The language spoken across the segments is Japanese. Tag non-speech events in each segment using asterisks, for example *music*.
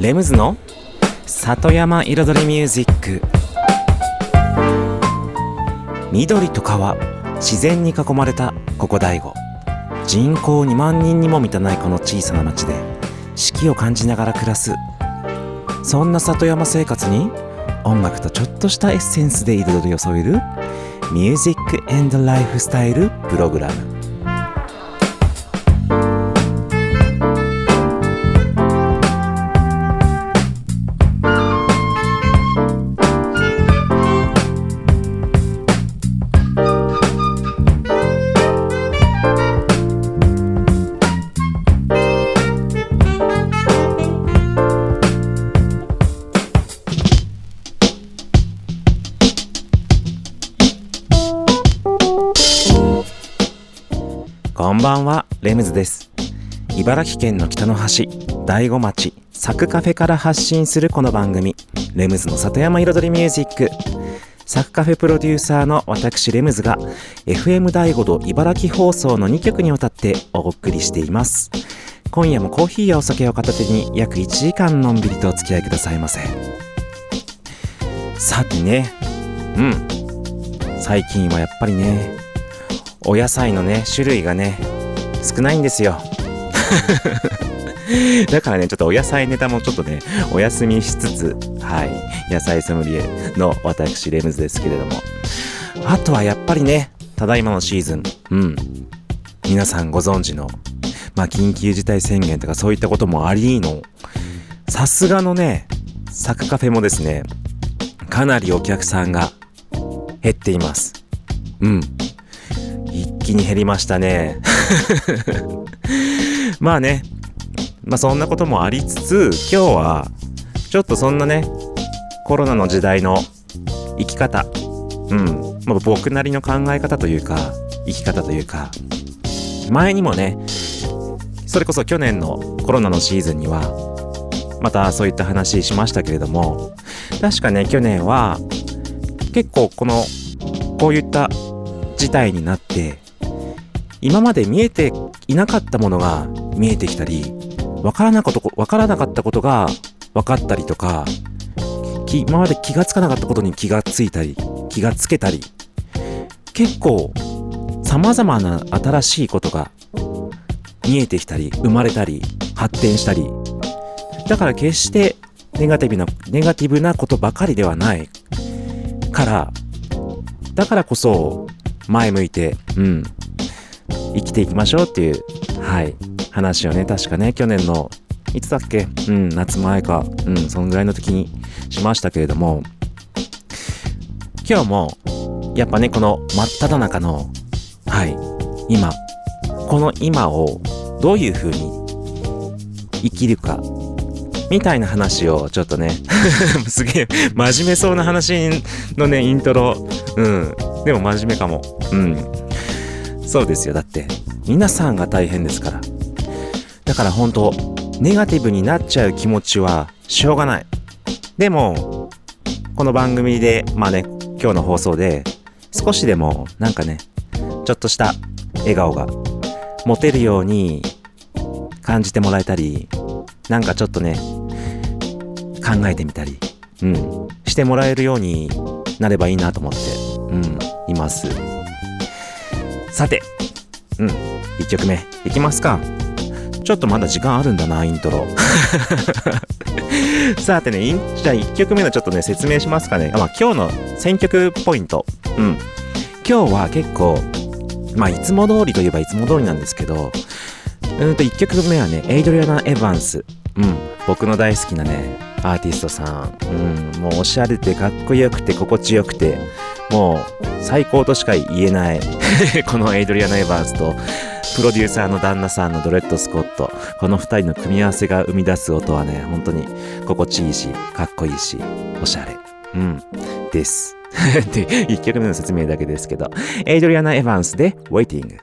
レムズの里山彩りミュージック。緑と川自然に囲まれたここ大悟。人口2万人にも満たないこの小さな町で四季を感じながら暮らす。そんな里山生活に音楽とちょっとしたエッセンスで彩りを添えるミュージックエンドライフスタイルプログラム。茨城県の北の端、大子町、サクカフェから発信するこの番組、レムズの里山彩りミュージック。サクカフェプロデューサーの私レムズが、FM 大子と茨城放送の2曲にわたってお送りしています。今夜もコーヒーやお酒を片手に約1時間のんびりとお付き合いくださいませ。さてね、うん。最近はやっぱりね、お野菜のね、種類がね、少ないんですよ。*laughs* だからね、ちょっとお野菜ネタもちょっとね、お休みしつつ、はい、野菜ソムリエの私、レムズですけれども。あとはやっぱりね、ただいまのシーズン、うん。皆さんご存知の、まあ、緊急事態宣言とかそういったこともありの、さすがのね、サクカフェもですね、かなりお客さんが減っています。うん。一気に減りましたね。*laughs* まあね、まあそんなこともありつつ、今日は、ちょっとそんなね、コロナの時代の生き方、うん、まあ、僕なりの考え方というか、生き方というか、前にもね、それこそ去年のコロナのシーズンには、またそういった話しましたけれども、確かね、去年は、結構この、こういった事態になって、今まで見えていなかったものが見えてきたり、わからなかったことが分かったりとか、今まで気がつかなかったことに気がついたり、気がつけたり、結構様々な新しいことが見えてきたり、生まれたり、発展したり、だから決してネガティブな、ネガティブなことばかりではないから、だからこそ前向いて、うん、生きていきましょうっていう、はい、話をね、確かね、去年の、いつだっけ？うん、夏前か、うん、そのぐらいの時にしましたけれども、今日も、やっぱね、この真っ只中の、はい、今、この今をどういう風に生きるか、みたいな話をちょっとね、*laughs* すげえ真面目そうな話のね、イントロ、うん、でも真面目かも。うん。そうですよ。だって、皆さんが大変ですから。だから本当ネガティブになっちゃう気持ちはしょうがない。でも、この番組で、まあね、今日の放送で、少しでも、なんかね、ちょっとした笑顔が持てるように感じてもらえたり、なんかちょっとね、考えてみたり、うん、してもらえるようになればいいなと思って、うん、います。さて、うん、1曲目、いきますか。ちょっとまだ時間あるんだな、イントロ。*laughs* さてね、じゃあ1曲目のちょっとね、説明しますかね。まあ、今日の選曲ポイント。うん。今日は結構、まあ、いつも通りといえばいつも通りなんですけど、うんと、1曲目はね、エイドリアナ・エヴァンス。うん。僕の大好きなね、アーティストさん。うん。もうおしゃれでかっこよくて心地よくて、もう最高としか言えない。*laughs* このエイドリアナ・エヴァンスと、プロデューサーの旦那さんのドレッド・スコット。この二人の組み合わせが生み出す音はね、本当に心地いいし、かっこいいし、おしゃれ。うん。です。*laughs* で、1曲目の説明だけですけど、エイドリアナ・エヴァンスで Waiting。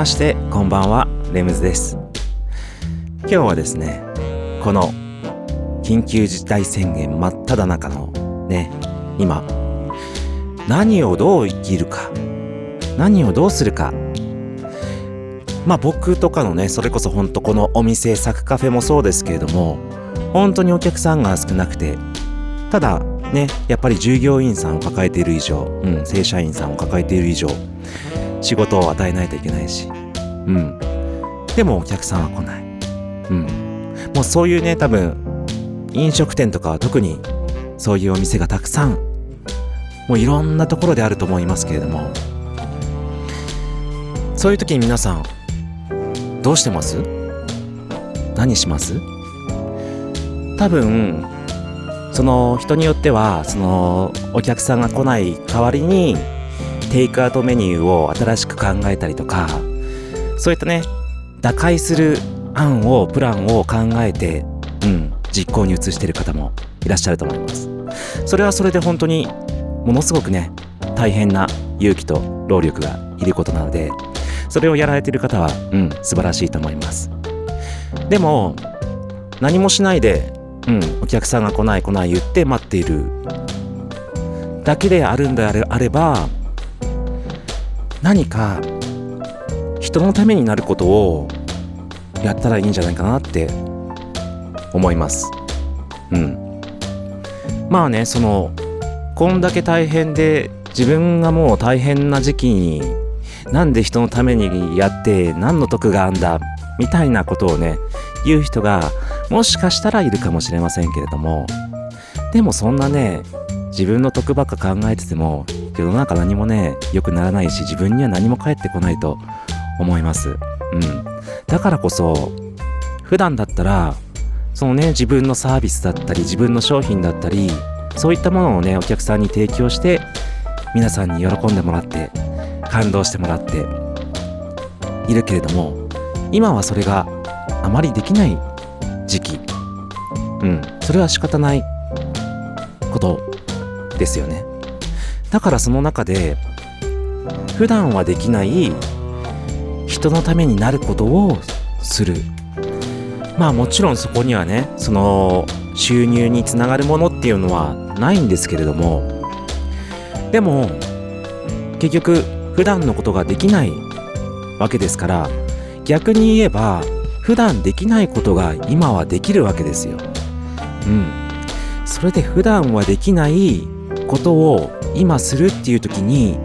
ましてこんばんはレムズです。今日はですねこの緊急事態宣言真っ只中のね今何をどう生きるか何をどうするか。まあ僕とかのねそれこそ本当このお店サクカフェもそうですけれども本当にお客さんが少なくてただねやっぱり従業員さんを抱えている以上、うん、正社員さんを抱えている以上仕事を与えないといけないし、うん。でもお客さんは来ない。うん。もうそういうね、多分、飲食店とかは特にそういうお店がたくさん、もういろんなところであると思いますけれども、そういう時に皆さん、どうしてます？何します？多分、その人によっては、そのお客さんが来ない代わりに、テイクアウトメニューを新しく考えたりとかそういったね打開する案をプランを考えて、うん、実行に移してる方もいらっしゃると思います。それはそれで本当にものすごくね大変な勇気と労力がいることなのでそれをやられている方はうん素晴らしいと思います。でも何もしないで、うん、お客さんが来ない来ない言って待っているだけであるんであれば何か人のためになることをやったらいいんじゃないかなって思います。うん。まあね、その、こんだけ大変で自分がもう大変な時期になんで人のためにやって何の得があんだみたいなことをね、言う人がもしかしたらいるかもしれませんけれども、でもそんなね、自分の得ばっか考えてても世の中何もね良くならないし自分には何も返ってこないと思います。うん。だからこそ普段だったらそのね自分のサービスだったり自分の商品だったりそういったものをねお客さんに提供して皆さんに喜んでもらって感動してもらっているけれども今はそれがあまりできない時期。うん。それは仕方ないことですよねだからその中で普段はできない人のためになることをするまあもちろんそこにはねその収入につながるものっていうのはないんですけれどもでも結局普段のことができないわけですから逆に言えば普段できないことが今はできるわけですよ。うん。それで普段はできないことを今するっていう時に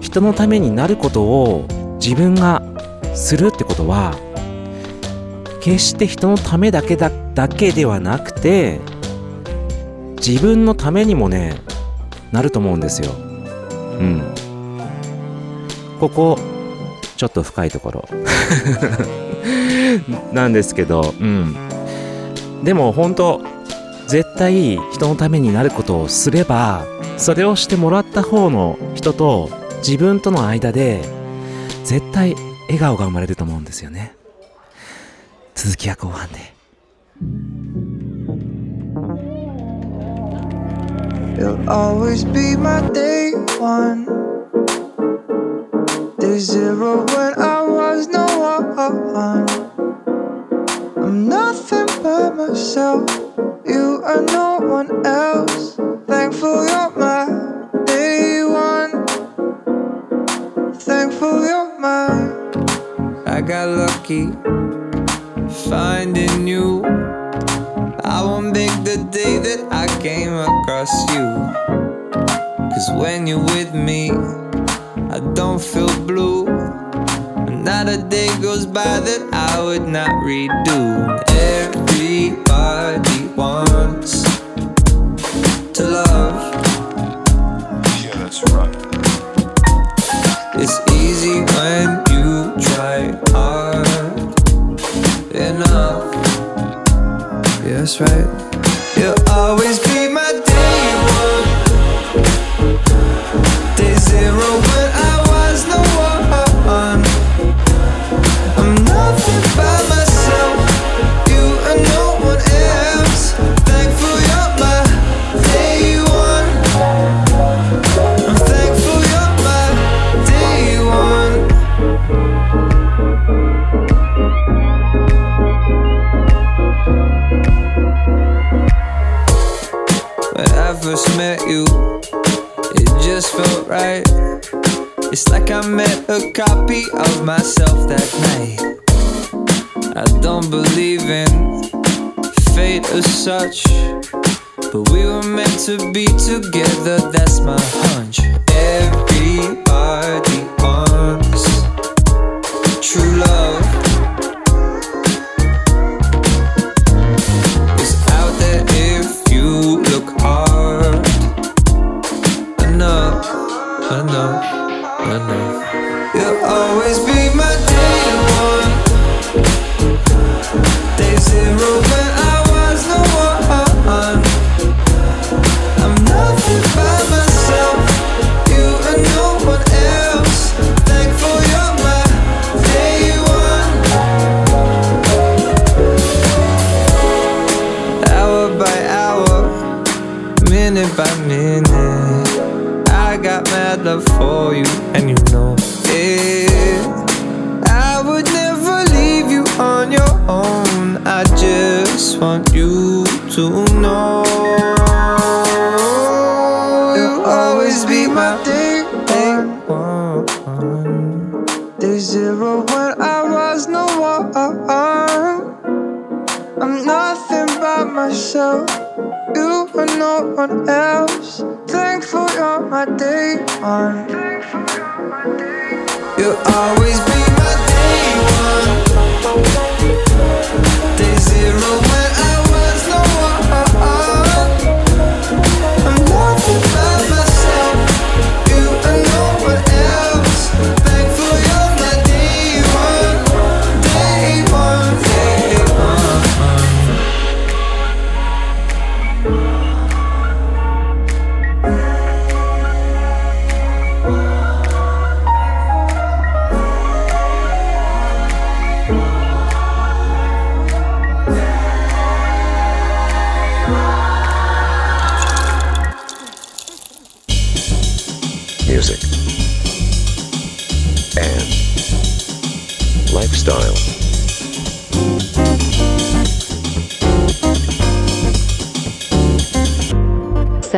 人のためになることを自分がするってことは決して人のためだけだだけではなくて自分のためにもねなると思うんですよ。うん。ここちょっと深いところ *laughs* なんですけど、うん。でも本当絶対人のためになることをすればそれをしてもらった方の人と自分との間で絶対笑顔が生まれると思うんですよね。続きは後半で。You'll always be my day one. Day zero when I was no one. I'm nothing but myself You are no one else Thankful you're my day one. Thankful you're mine. I got lucky finding you. I won't make the day that I came across you. Cause when you're with me, I don't feel blue. Not a day goes by that I would not redo. Everybody wants to love. Yeah, that's right. It's easy when you try hard enough. Yeah, that's right. You'll always be mad love for you, and you know it. I would never leave you on your own. I just want you to know you'll always be my day one. Day zero when I was no one. I'm nothing by myself. You are no one else. Thankful you're my day one. You'll always be my day one. Day zero when I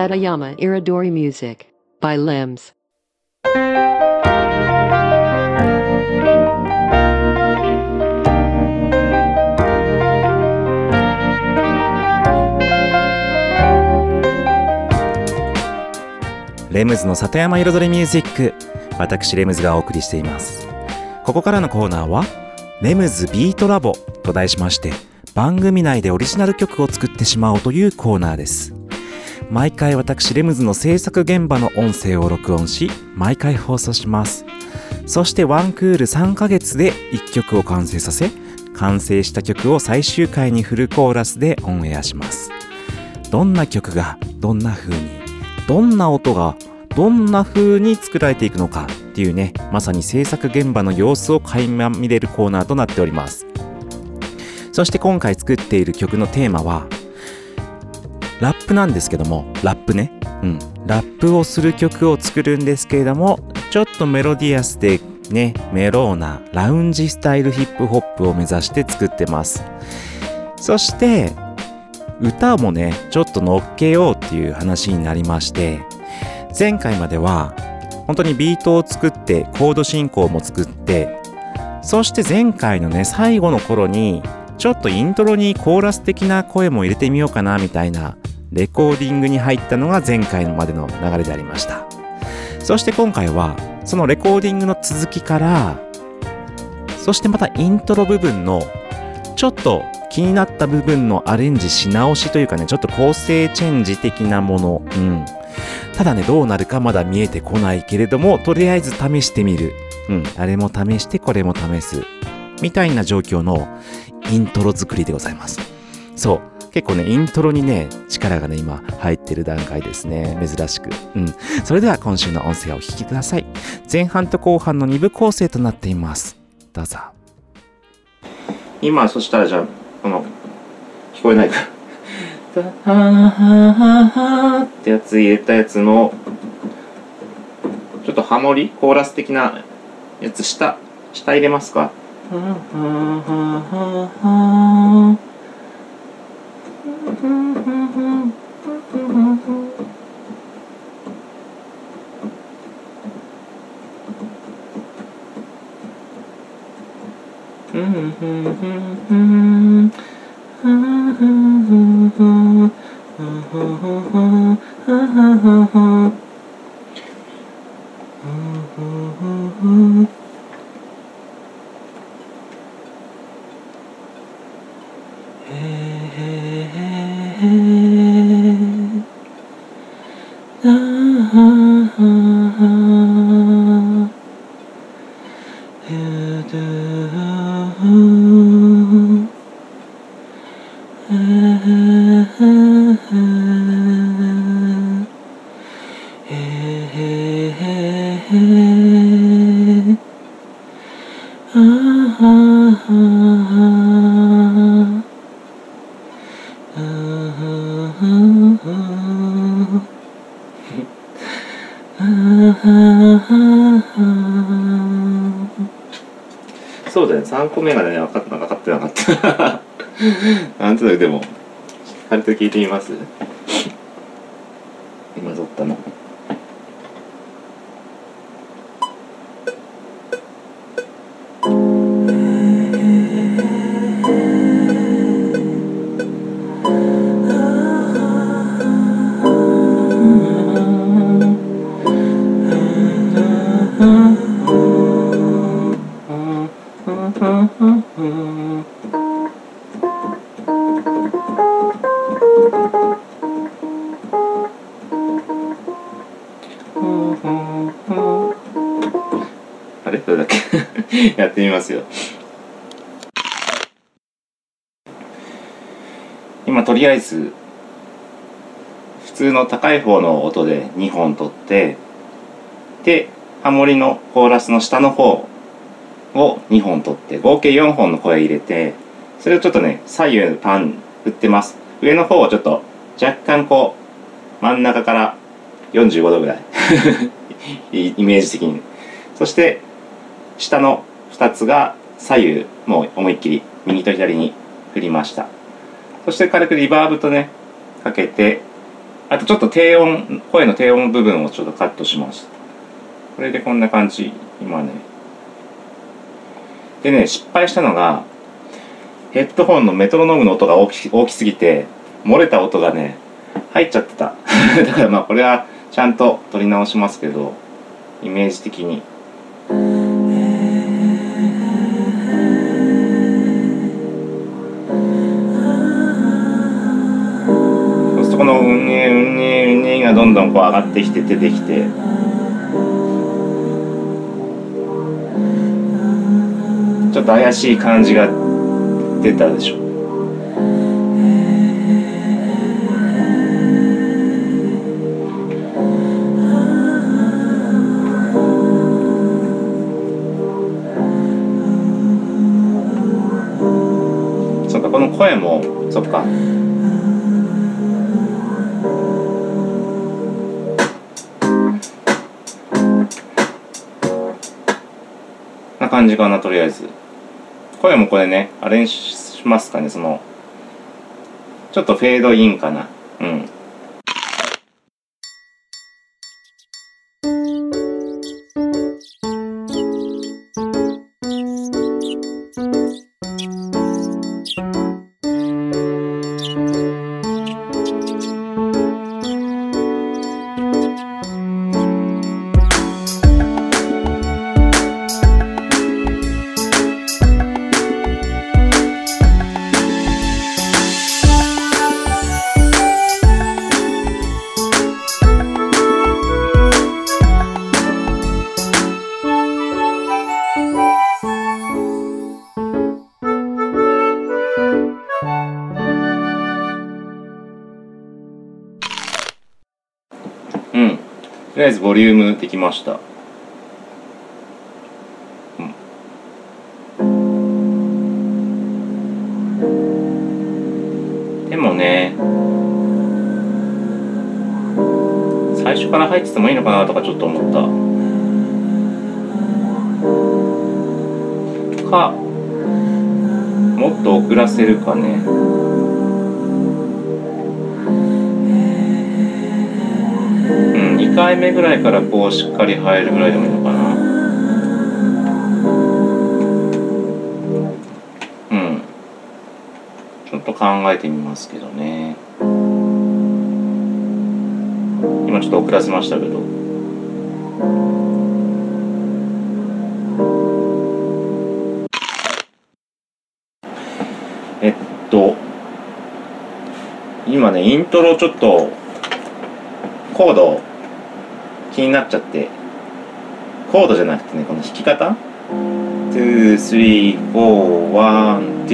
Satayama Iridori Music by Limbs. レムズの里山彩りミュージック私レムズがお送りしています。ここからのコーナーはレムズビートラボと題しまして番組内でオリジナル曲を作ってしまおうというコーナーです。毎回私レムズの制作現場の音声を録音し毎回放送します。そしてワンクール3ヶ月で1曲を完成させ完成した曲を最終回にフルコーラスでオンエアします。どんな曲がどんな風にどんな音がどんな風に作られていくのかっていうねまさに制作現場の様子を垣間見れるコーナーとなっております。そして今回作っている曲のテーマはラップなんですけどもラップね。うん。ラップをする曲を作るんですけれどもちょっとメロディアスでねメローなラウンジスタイルヒップホップを目指して作ってます。そして歌もねちょっと乗っけようっていう話になりまして前回までは本当にビートを作ってコード進行も作ってそして前回のね最後の頃にちょっとイントロにコーラス的な声も入れてみようかなみたいなレコーディングに入ったのが前回までの流れでありました。そして今回はそのレコーディングの続きからそしてまたイントロ部分のちょっと気になった部分のアレンジし直しというかねちょっと構成チェンジ的なもの。うん。ただねどうなるかまだ見えてこないけれどもとりあえず試してみる。うん。あれも試してこれも試す。みたいな状況のイントロ作りでございます。そう。結構ねイントロにね力がね今入ってる段階ですね。珍しく。うん。それでは今週の音声をお聞きください。前半と後半の2部構成となっています。どうぞ。今そしたらじゃあこの聞こえないか。ははははってやつ入れたやつのちょっとハモリコーラス的なやつ下下入れますか？は軽く聞いてみます？今撮ったの。ってみますよ。今とりあえず普通の高い方の音で2本取ってでハモリのコーラスの下の方を2本取って合計4本の声入れてそれをちょっとね左右パン振ってます。上の方をちょっと若干こう真ん中から45度ぐらい。イ *laughs* イメージ的に。そして下の2つが左右もう思いっきり右と左に振りました。そして軽くリバーブとねかけてあとちょっと低音声の低音部分をちょっとカットしましたこれでこんな感じ今ね。でね失敗したのがヘッドホンのメトロノームの音が大き大きすぎて漏れた音がね入っちゃってた。*laughs* だからまあこれはちゃんと取り直しますけどイメージ的に。このうんねうんねうんねがどんどんこう上がってきて出てきて。ちょっと怪しい感じが出たでしょ。そっかこの声もそっか。感じかなとりあえず。声もこれねあれにしますかねそのちょっとフェードインかな。うんうん。ボリュームできました。うん。でもね最初から入っててもいいのかなとかちょっと思った。かもっと遅らせるかね。2回目ぐらいからこうしっかり入るぐらいでもいいのかな。うん。ちょっと考えてみますけどね。今ちょっと遅らせましたけど。えっと。今ねイントロちょっとコード気になっちゃってコードじゃなくてねこの弾き方？2、3、4、1、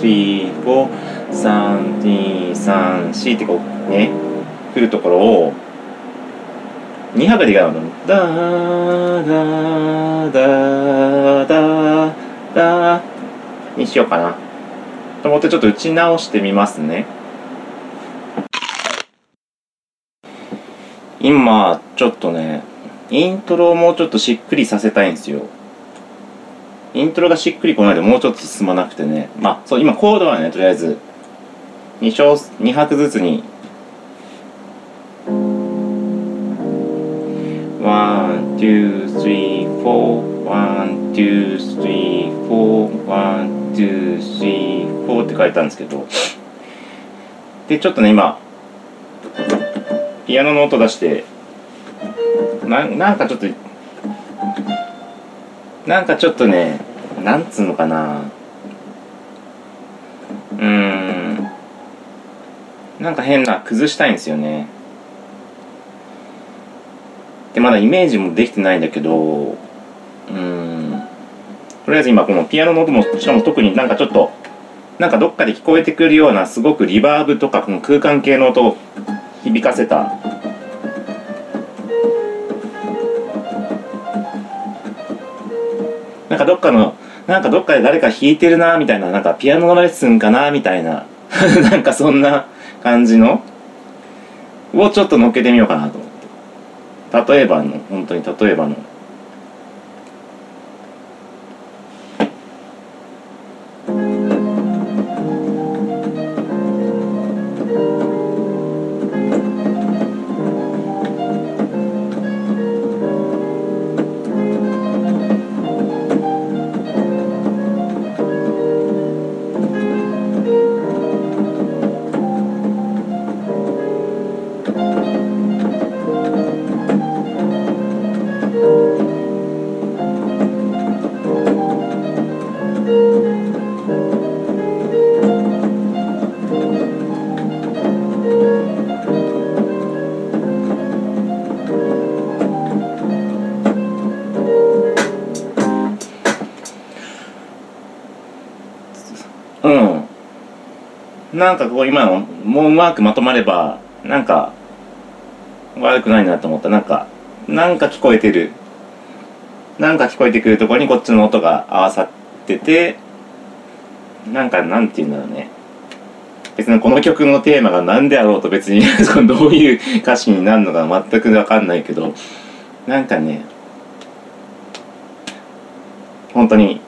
2、3、4、3、2、3、4ってこうね、来るところを、2拍でいかないの。ダーダーダーダーダーにしようかな。と思ってちょっと打ち直してみますね。今、ちょっとね、イントロをもうちょっとしっくりさせたいんですよ。イントロがしっくりこないでもうちょっと進まなくてね。まあ、そう、今コードはね、とりあえず、2小、2拍ずつに、one, two, three, four, one, two, three, four, one, two, three, four って書いたんですけど、で、ちょっとね、今、ピアノの音出して、ななんかちょっと、なんかちょっとね、なんつうのかな。うーん。なんか変な、崩したいんですよね。で、まだイメージもできてないんだけど、うん。とりあえず今このピアノの音も、しかも特になんかちょっと、なんかどっかで聞こえてくるような、すごくリバーブとか、この空間系の音響かせたなんかどっかの、なんかどっかで誰か弾いてるな、みたいな、なんかピアノのレッスンかな、みたいな、*laughs* なんかそんな感じの、をちょっと乗っけてみようかなと思って。例えばの、本当に例えばの。なんかこう今の、もううまくまとまれば、なんか、悪くないなと思った。なんか、なんか聞こえてる。なんか聞こえてくるところにこっちの音が合わさってて、なんか、なんて言うんだろうね。別にこの曲のテーマが何であろうと別に *laughs* どういう歌詞になるのか全くわかんないけど、なんかね、本当に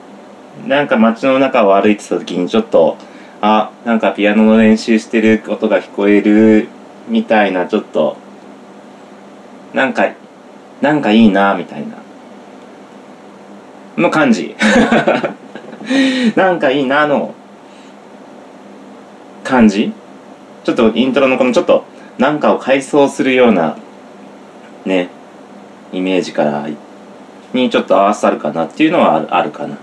なんか街の中を歩いてた時にちょっとあなんかピアノの練習してる音が聞こえるみたいなちょっとなんかなんかいいなみたいな。の感じ。*laughs* なんかいいなの感じ。ちょっとイントロのこのちょっとなんかを回想するようなねイメージからにちょっと合わさるかなっていうのはあるあるかな。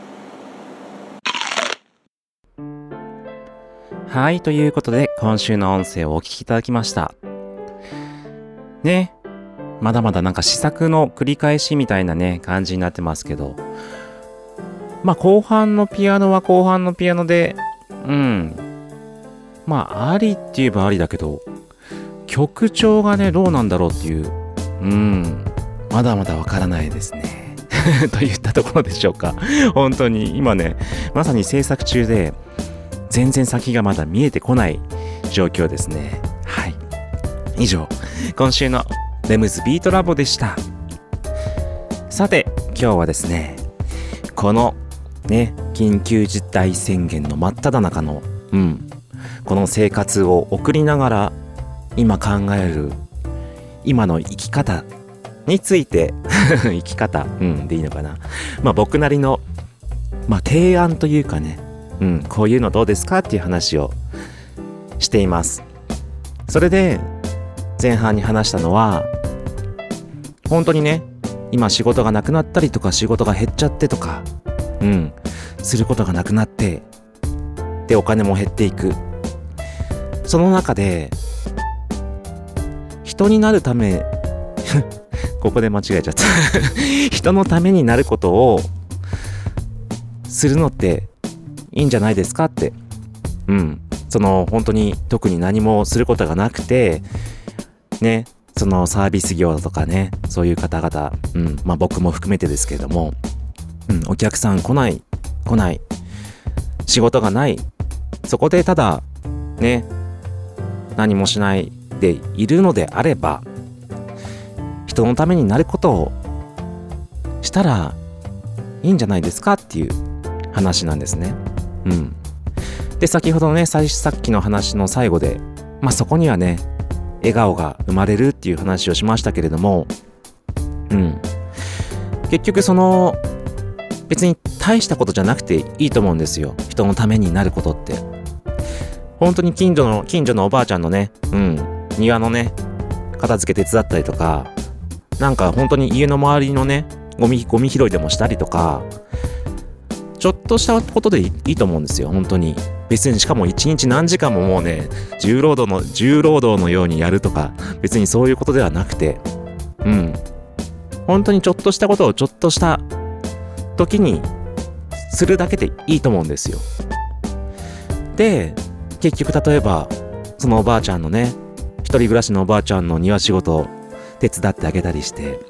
はい、ということで、今週の音声をお聞きいただきました。ね、まだまだなんか試作の繰り返しみたいなね、感じになってますけど、まあ後半のピアノは後半のピアノで、うん、まあありって言えばありだけど、曲調がね、どうなんだろうっていう、うん、まだまだわからないですね。*laughs* といったところでしょうか。本当に今ね、まさに制作中で、全然先がまだ見えてこない状況ですね。はい。以上、今週のレムズビートラボでした。さて、今日はですね、このね、緊急事態宣言の真っ只中の、うん、この生活を送りながら、今考える、今の生き方について、*laughs* 生き方、うん、でいいのかな。まあ僕なりの、まあ提案というかね、うん、こういうのどうですかっていう話をしています。それで前半に話したのは本当にね今仕事がなくなったりとか仕事が減っちゃってとかうんすることがなくなってでお金も減っていく。その中で人になるため *laughs* ここで間違えちゃった。人のためになることをするのっていいんじゃないですかって。うん。その本当に特に何もすることがなくてね。そのサービス業とかね。そういう方々。うん。まあ僕も含めてですけれども。うん。お客さん来ない。来ない。仕事がない。そこでただね。何もしないでいるのであれば人のためになることをしたらいいんじゃないですかっていう話なんですね。うん。で、先ほどのね、ささっきの話の最後で、まあそこにはね、笑顔が生まれるっていう話をしましたけれども、うん。結局その、別に大したことじゃなくていいと思うんですよ。人のためになることって。本当に近所の、近所のおばあちゃんのね、うん、庭のね、片付け手伝ったりとか、なんか本当に家の周りのね、ゴミ、ゴミ拾いでもしたりとか、ちょっとしたことでいいと思うんですよ、本当に。別にしかも一日何時間ももうね、重労働の、重労働のようにやるとか、別にそういうことではなくて、うん。本当にちょっとしたことをちょっとした時にするだけでいいと思うんですよ。で、結局例えば、そのおばあちゃんのね、一人暮らしのおばあちゃんの庭仕事を手伝ってあげたりして、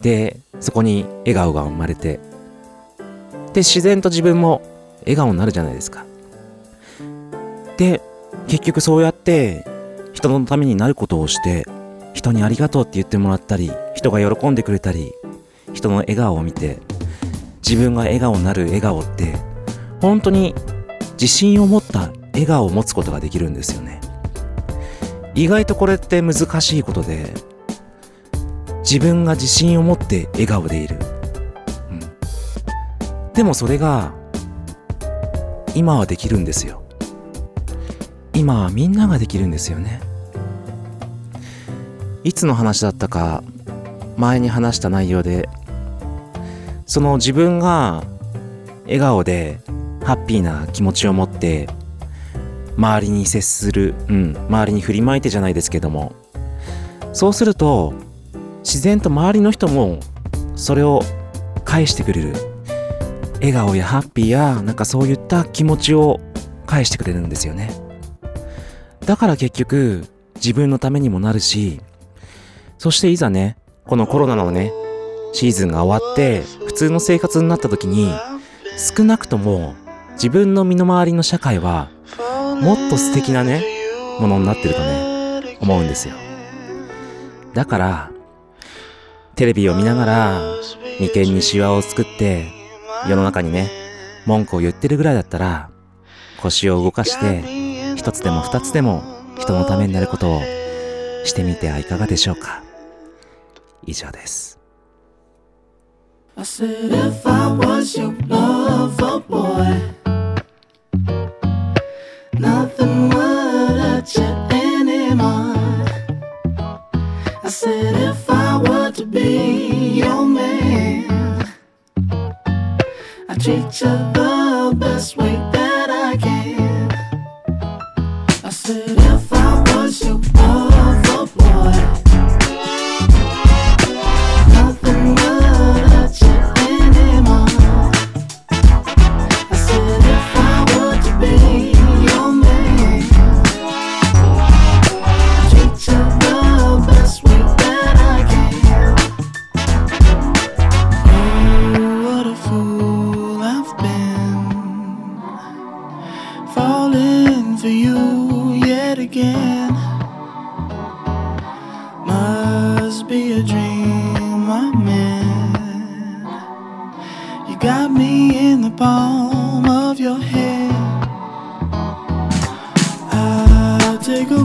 で、そこに笑顔が生まれて、で、自然と自分も笑顔になるじゃないですか。で、結局そうやって人のためになることをして、人にありがとうって言ってもらったり、人が喜んでくれたり、人の笑顔を見て、自分が笑顔になる笑顔って、本当に自信を持った笑顔を持つことができるんですよね。意外とこれって難しいことで、自分が自信を持って笑顔でいる。でもそれが、今はできるんですよ。今はみんなができるんですよね。いつの話だったか、前に話した内容で、その自分が笑顔でハッピーな気持ちを持って周りに接する、うん、周りに振りまいてじゃないですけどもそうすると自然と周りの人もそれを返してくれる笑顔やハッピーやなんかそういった気持ちを返してくれるんですよね。だから結局自分のためにもなるしそしていざねこのコロナのねシーズンが終わって普通の生活になった時に少なくとも自分の身の回りの社会はもっと素敵なねものになってるとね思うんですよ。だからテレビを見ながら眉間にシワを作って世の中にね文句を言ってるぐらいだったら腰を動かして一つでも二つでも人のためになることをしてみてはいかがでしょうか以上です I said, if I was your lover boy, nothing would hurt you anymore. I said, if I were to be your man, treats you the best way. Got me in the palm of your hand. I take a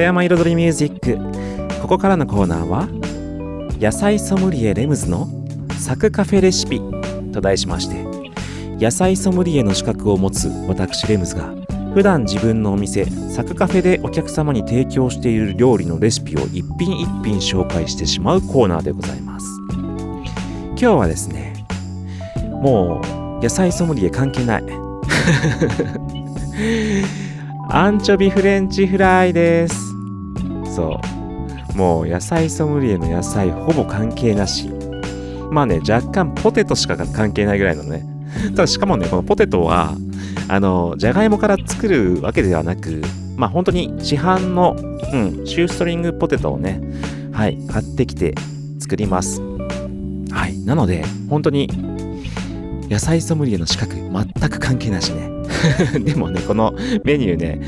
里山彩りミュージックここからのコーナーは野菜ソムリエレムズのサクカフェレシピと題しまして野菜ソムリエの資格を持つ私レムズが普段自分のお店サクカフェでお客様に提供している料理のレシピを一品一品紹介してしまうコーナーでございます。今日はですねもう野菜ソムリエ関係ない。*laughs* アンチョビフレンチフライです。そう。もう野菜ソムリエの野菜ほぼ関係なし。まあね、若干ポテトしか関係ないぐらいのね。ただしかもね、このポテトは、あの、じゃがいもから作るわけではなく、まあ本当に市販の、うん、シューストリングポテトをね、はい、買ってきて作ります。はい。なので、本当に野菜ソムリエの資格全く関係なしね。*laughs* でもね、このメニューね、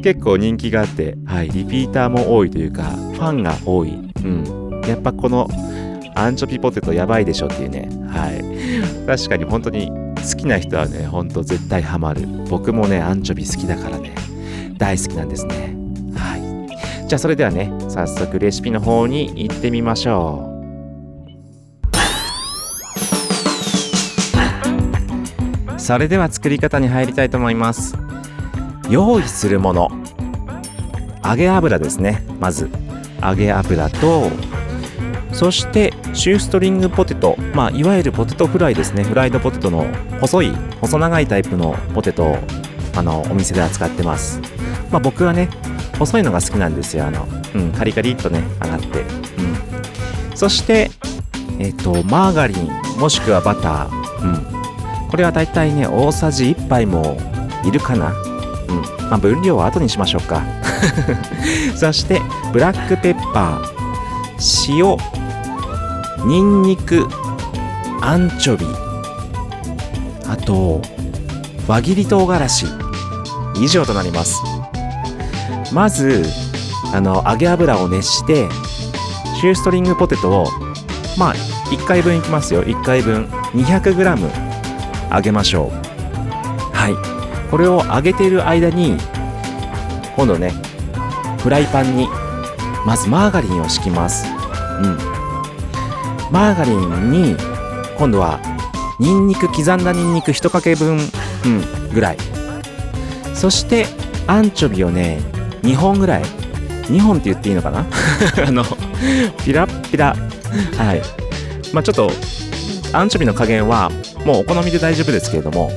結構人気があって、はい、リピーターも多いというか、ファンが多い。うん。やっぱこのアンチョビポテトやばいでしょっていうね。はい。確かに本当に好きな人はね、本当絶対ハマる。僕もね、アンチョビ好きだからね、大好きなんですね。はい。じゃあそれではね、早速レシピの方に行ってみましょう。それでは作り方に入りたいと思います用意するもの。揚げ油ですね。まず揚げ油とそしてシューストリングポテト。まあいわゆるポテトフライですね。フライドポテトの細い細長いタイプのポテトをあのお店では使ってます。まあ僕はね細いのが好きなんですよ。あの、うん、カリカリっとね揚がって、うん、そしてえっ、とマーガリンもしくはバター、うん、これはだいたいね大さじ1杯もいるかな。うん。まあ分量は後にしましょうか。*laughs* そしてブラックペッパー塩ニンニクアンチョビあと輪切り唐辛子。以上となります。まずあの揚げ油を熱してシューストリングポテトをまあ1回分いきますよ。1回分。200g 揚げましょう。はい。これを揚げている間に今度ねフライパンにまずマーガリンを敷きます。うん。マーガリンに今度はニンニク刻んだニンニク1かけ分、うん、ぐらい。そしてアンチョビをね2本ぐらい。2本って言っていいのかな？*laughs* あのピラッピラ。はい。まあちょっとアンチョビの加減はもうお好みで大丈夫ですけれども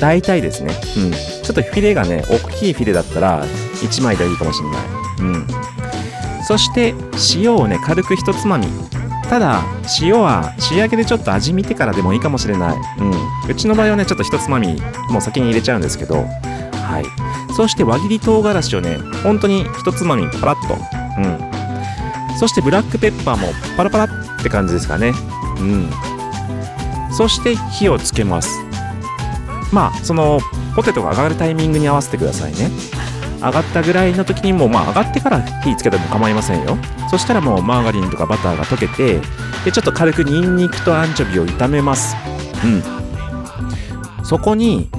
大体ですね、うん、ちょっとフィレがね大きいフィレだったら1枚でいいかもしれない、うん、そして塩をね軽く一つまみ。ただ塩は仕上げでちょっと味見てからでもいいかもしれない、うん、うちの場合はねちょっと一つまみもう先に入れちゃうんですけど。はい。そして輪切り唐辛子をね本当に一つまみパラッと。うん。そしてブラックペッパーもパラパラって感じですかね。うん。そして火をつけます。まあそのポテトが上がるタイミングに合わせてくださいね。上がったぐらいの時にもうまあ上がってから火つけても構いませんよ。そしたらもうマーガリンとかバターが溶けてでちょっと軽くニンニクとアンチョビを炒めます。うん。そこに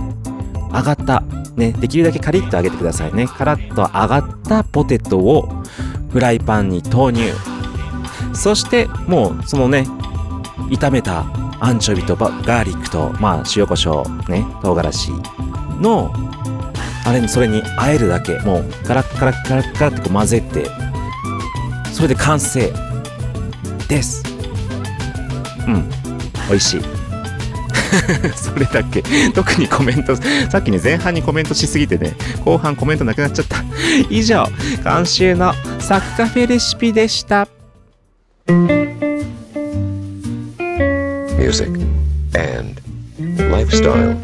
上がったねできるだけカリッと揚げてくださいね。カラッと揚がったポテトをフライパンに投入。そしてもうそのね炒めたアンチョビとガーリックと、まあ、塩コショウね唐辛子のあれそれに和えるだけもうガラッガラッガラッガラッってこう混ぜてそれで完成ですうん美味しいそれだけ特にコメントさっきね前半にコメントしすぎてね後半コメントなくなっちゃった以上今週のサクカフェレシピでした Music and lifestyle.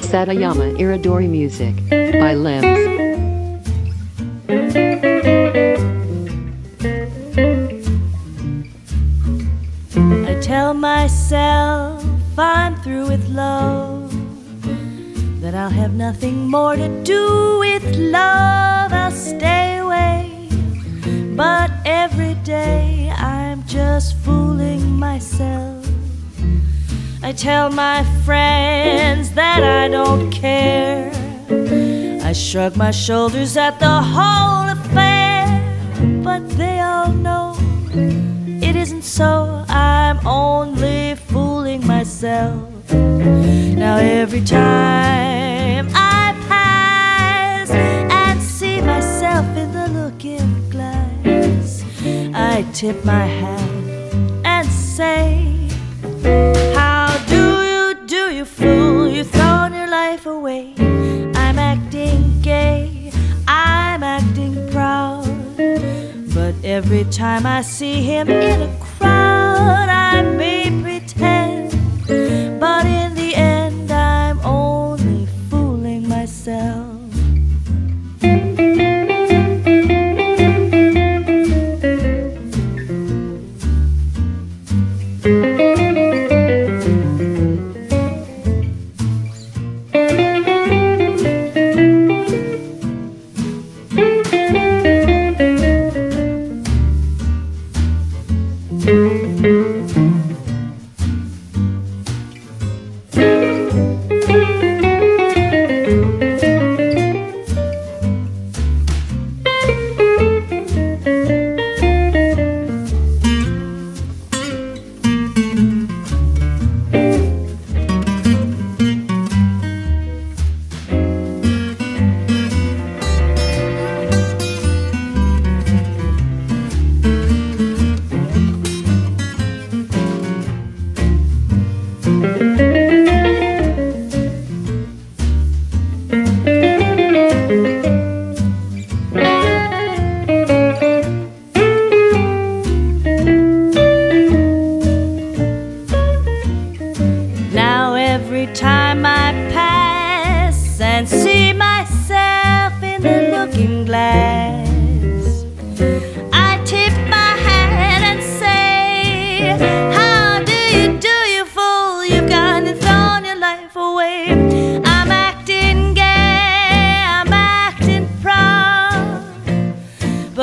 Satayama Iridori Music by Limbs. I tell myself I'm through with love, that I'll have nothing more to do with love, I'll stay away. But every day I'm just fooling myself. I tell my friends that I don't care. I shrug my shoulders at the whole affair, but they all know it isn't so. I'm only fooling myself. Now every time I pass and see myself in the looking glass, I tip my hat and say, How You've thrown your life away. I'm acting gay, I'm acting proud. But every time I see him in a crowd, I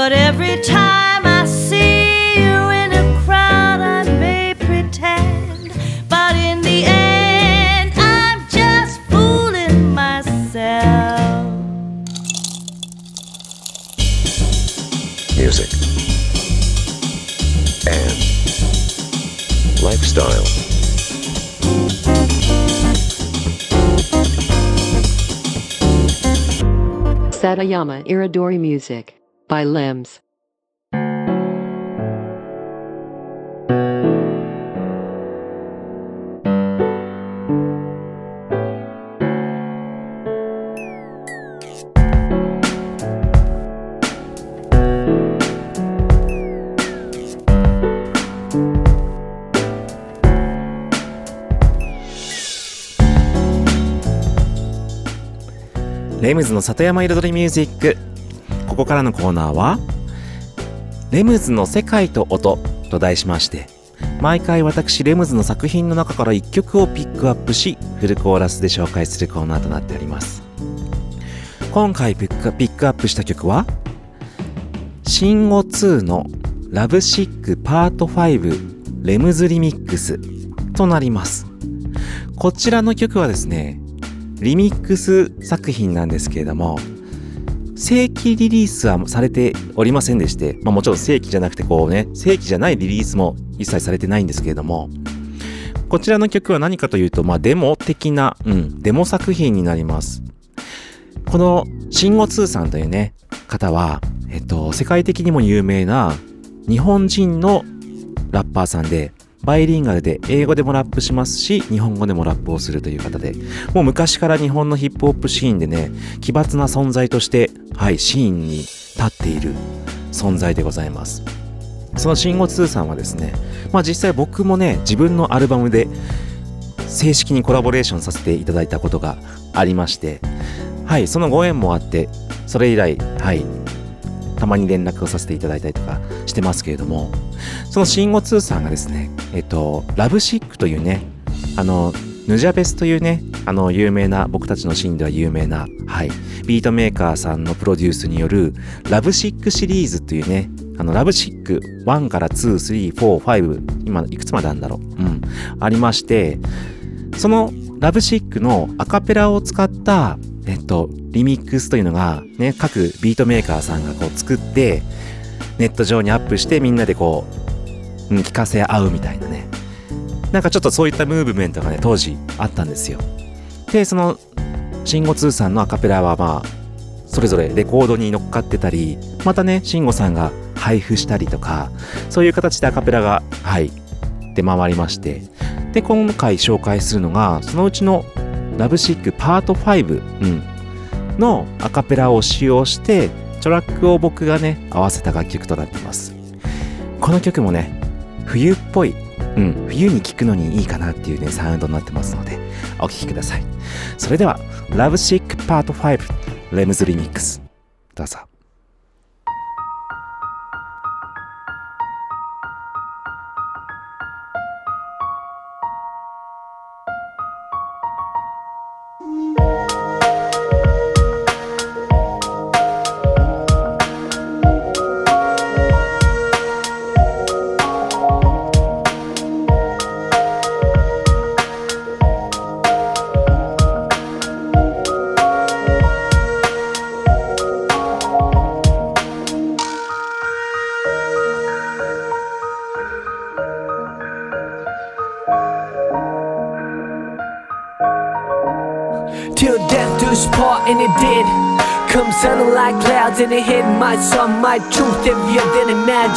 But every time I see you in a crowd, I may pretend. But in the end, I'm just fooling myself. Music and lifestyle. Satayama Iridori Music by Limbs. レムズの里山彩りミュージックここからのコーナーはレムズの世界と音と題しまして毎回私レムズの作品の中から1曲をピックアップしフルコーラスで紹介するコーナーとなっております。今回ピックアップした曲はシンゴ2のラブシックパート5レムズリミックスとなります。こちらの曲はですねリミックス作品なんですけれども正規リリースはされておりませんでして、まあ、もちろん正規じゃなくてこうね正規じゃないリリースも一切されてないんですけれどもこちらの曲は何かというと、まあ、デモ的な、うん、デモ作品になります。この、シンゴツーさんというね、方は、えっと、世界的にも有名な日本人のラッパーさんで、バイリンガルで英語でもラップしますし、日本語でもラップをするという方で、もう昔から日本のヒップホップシーンでね、奇抜な存在として、はい、シーンに立っている存在でございます。そのシンゴツーさんはですね、まあ実際僕もね、自分のアルバムで正式にコラボレーションさせていただいたことがありまして、はい、そのご縁もあって、それ以来、はい、たまに連絡をさせていただいたりとかしてますけれども、そのシンゴツーさんがですね、えっと、ラブシックというね、あの、ヌジャベスというね、あの、有名な、僕たちのシーンでは有名な、はい、ビートメーカーさんのプロデュースによる、ラブシックシリーズというね、あの、ラブシック1から2、3、4、5、今、いくつまであるんだろう。うん、ありまして、そのラブシックのアカペラを使った、えっと、リミックスというのが、ね、各ビートメーカーさんがこう作って、ネット上にアップしてみんなでこう、うん、聞かせ合うみたいなね。なんかちょっとそういったムーブメントがね、当時あったんですよ。で、その、シンゴ2さんのアカペラはまあ、それぞれレコードに乗っかってたり、またね、シンゴさんが配布したりとか、そういう形でアカペラが、はい、出回りまして、で、今回紹介するのが、そのうちのラブシックパート5、うん、のアカペラを使用して、トラックを僕がね、合わせた楽曲となってます。この曲もね、冬っぽい、うん、冬に聴くのにいいかなっていうね、サウンドになってますので、お聴きください。それでは、LoveSick Part5、レムズリミックス。どうぞ。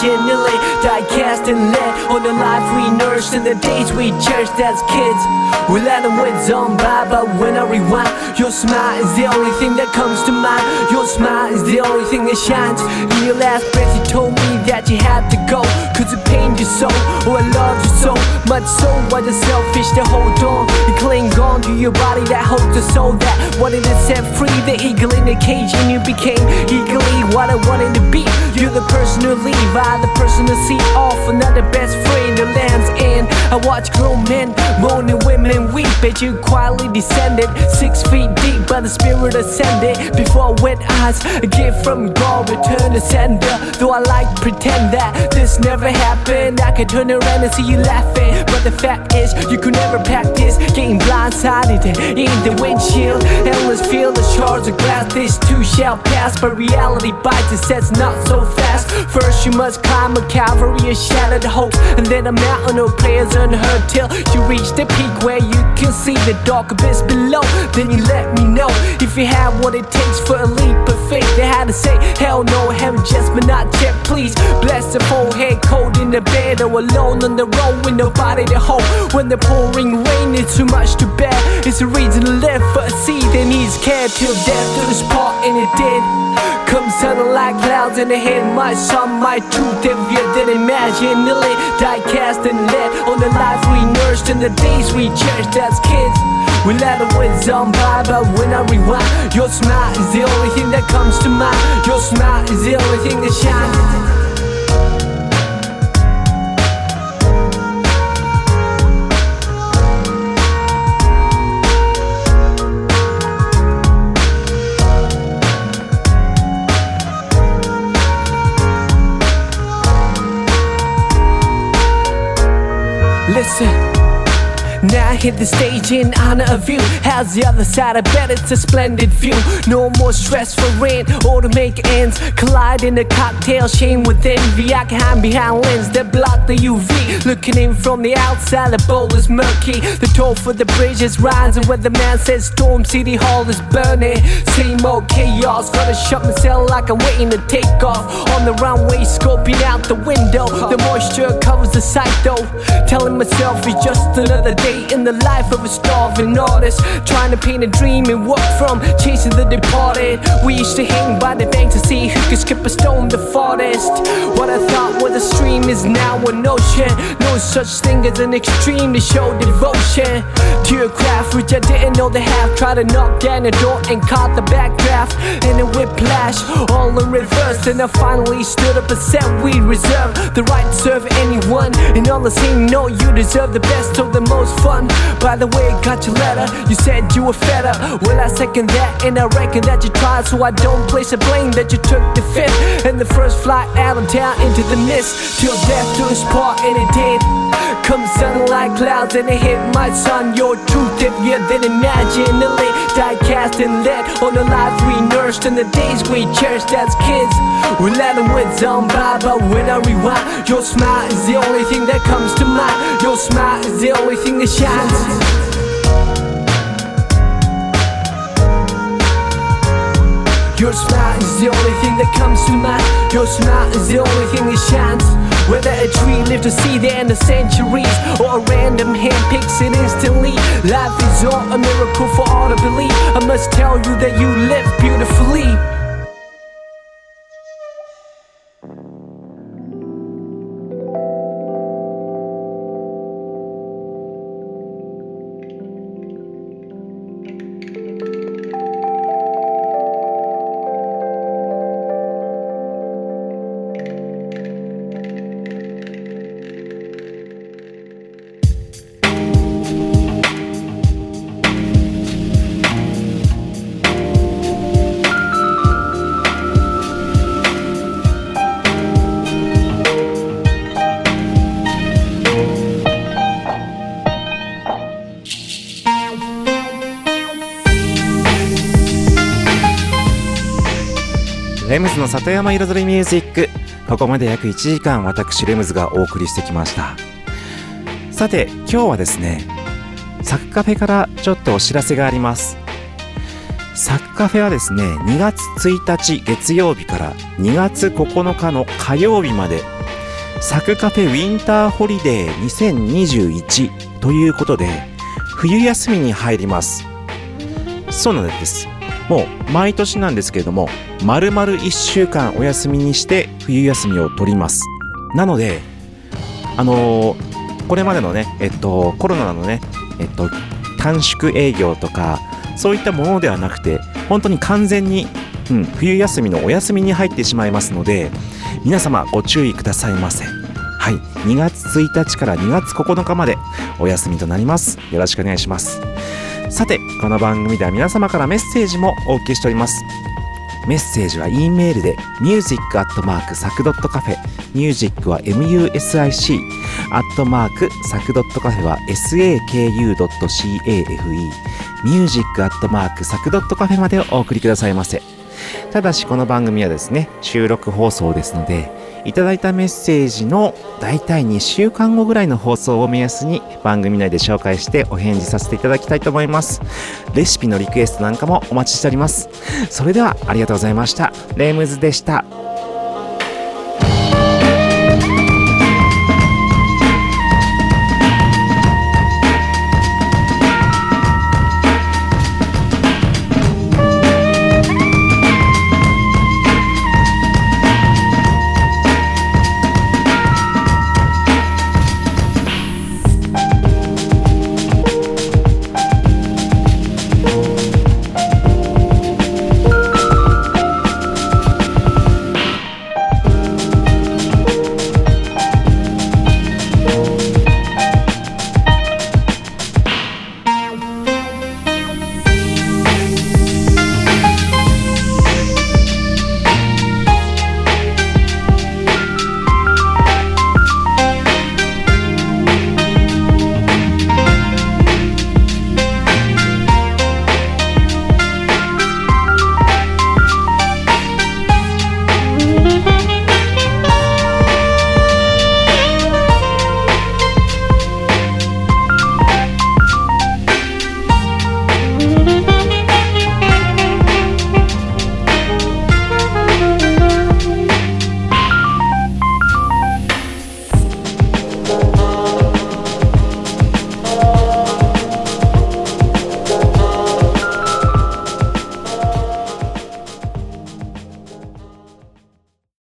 Die cast and lit on the life we nursed in the days we cherished as kids. We let them win on by, but when I rewind, your smile is the only thing that comes to mind. Your smile is the only thing that shines. In your last breath, you told me that you had to go, cause it pained you so, Oh, I loved you so much, so why the selfish to hold on? You cling on to your body that holds the soul that wanted to set free the eagle in the cage, and you became eagerly what I wanted to be. You're the person to leave, I the person to see off, another best friend, the land's end. I watch grown men moan and women weep, but you quietly descended six feet deep, but the spirit ascended before wet eyes. A gift from God, return to sender. Though I like pretend that this never happened, I could turn around and see you laughing. But the fact is, you could never practice getting blindsided in the windshield. Endless field of shards of glass, this too shall pass. But reality bites and sets not so fast. First, you must climb a cavalry of shattered hopes, and then a mountain of prayers unheard till you reach the peak where you can see the dark abyss below. Then you let me know if you have what it takes for a leap of faith. They had to say, Hell no, heaven just but not yet. Please bless the forehead cold in the bed or alone on the road with nobody to hold. When the pouring rain is too much to bear, it's a reason to live for a seed that needs care till death do us part, and it did. Come sounding like clouds in the head, my son, my truth. If you didn't imagine, nearly die cast and lit on the life we nursed in the days we cherished as kids. We let the winds on by, but when I rewind, your smile is the only thing that comes to mind. Your smile is the only thing that shines. Listen, Now I hit the stage in honor of you. How's the other side? I bet it's a splendid view. No more stress for rent or to make ends. Collide in a cocktail chain with envy. I can hide behind lens that block the UV. Looking in from the outside, the bowl is murky. The toll for the bridge is rising. Where the man says Storm City Hall is burning. Same old chaos. Gotta shut myself like I'm waiting to take off. On the runway, scoping out the window. The moisture covers the sight though. Telling myself it's just another day in the life of a starving artist. Trying to paint a dream and walk from chasing the departed. We used to hang by the bank to see who could skip a stone the farthest. What I thought was a stream is now an ocean. No such thing as an extreme to show devotion to your craft, which I didn't know they have. Tried to knock down the door and caught the backdraft and a whiplash, all in reverse. And I finally stood up and said we reserve the right to serve anyone. And on the same note, you deserve the best of the most fun. By the way, got your letter. You said you were fed up. Well, I second that, and I reckon that you tried, so I don't place the blame that you took the fifth and the first flight out of town into the mist till death do us part, and it did. Come sun like clouds and it hit my son. Your truth heavier than imaginally. Die cast and lit on the lives we nursed and the days we cherished as kids. We let them with on but when I rewind, your smile is the only thing that comes to mind. Your smile is the only thing that Your smile is the only thing that comes to mind. Your smile is the only thing that shines. Whether a tree lived to see the end of centuries or a random hand picks it instantly. Life is all a miracle for all to believe. I must tell you that you live beautifully. の里山彩りミュージック。ここまで約1時間私レムズがお送りしてきました。さて今日はですねサクカフェからちょっとお知らせがあります。サクカフェはですね2月1日月曜日から2月9日の火曜日までサクカフェウィンターホリデー2021ということで冬休みに入ります。そうなんです。もう毎年なんですけれども丸々1週間お休みにして冬休みを取ります。なのであのーこれまでのねえっとコロナのねえっと短縮営業とかそういったものではなくて本当に完全に、うん、冬休みのお休みに入ってしまいますので皆様ご注意くださいませ。はい。2月1日から2月9日までお休みとなります。よろしくお願いします。さてこの番組では皆様からメッセージもお受けしております。メッセージは E メールで music.sac.cafe music は music アットマークサクドットカフェは saku.cafe music アットマークサクドットカフェまでお送りくださいませ。ただしこの番組はですね収録放送ですのでいただいたメッセージの大体2週間後ぐらいの放送を目安に番組内で紹介してお返事させていただきたいと思います。レシピのリクエストなんかもお待ちしております。それではありがとうございました。レームズでした。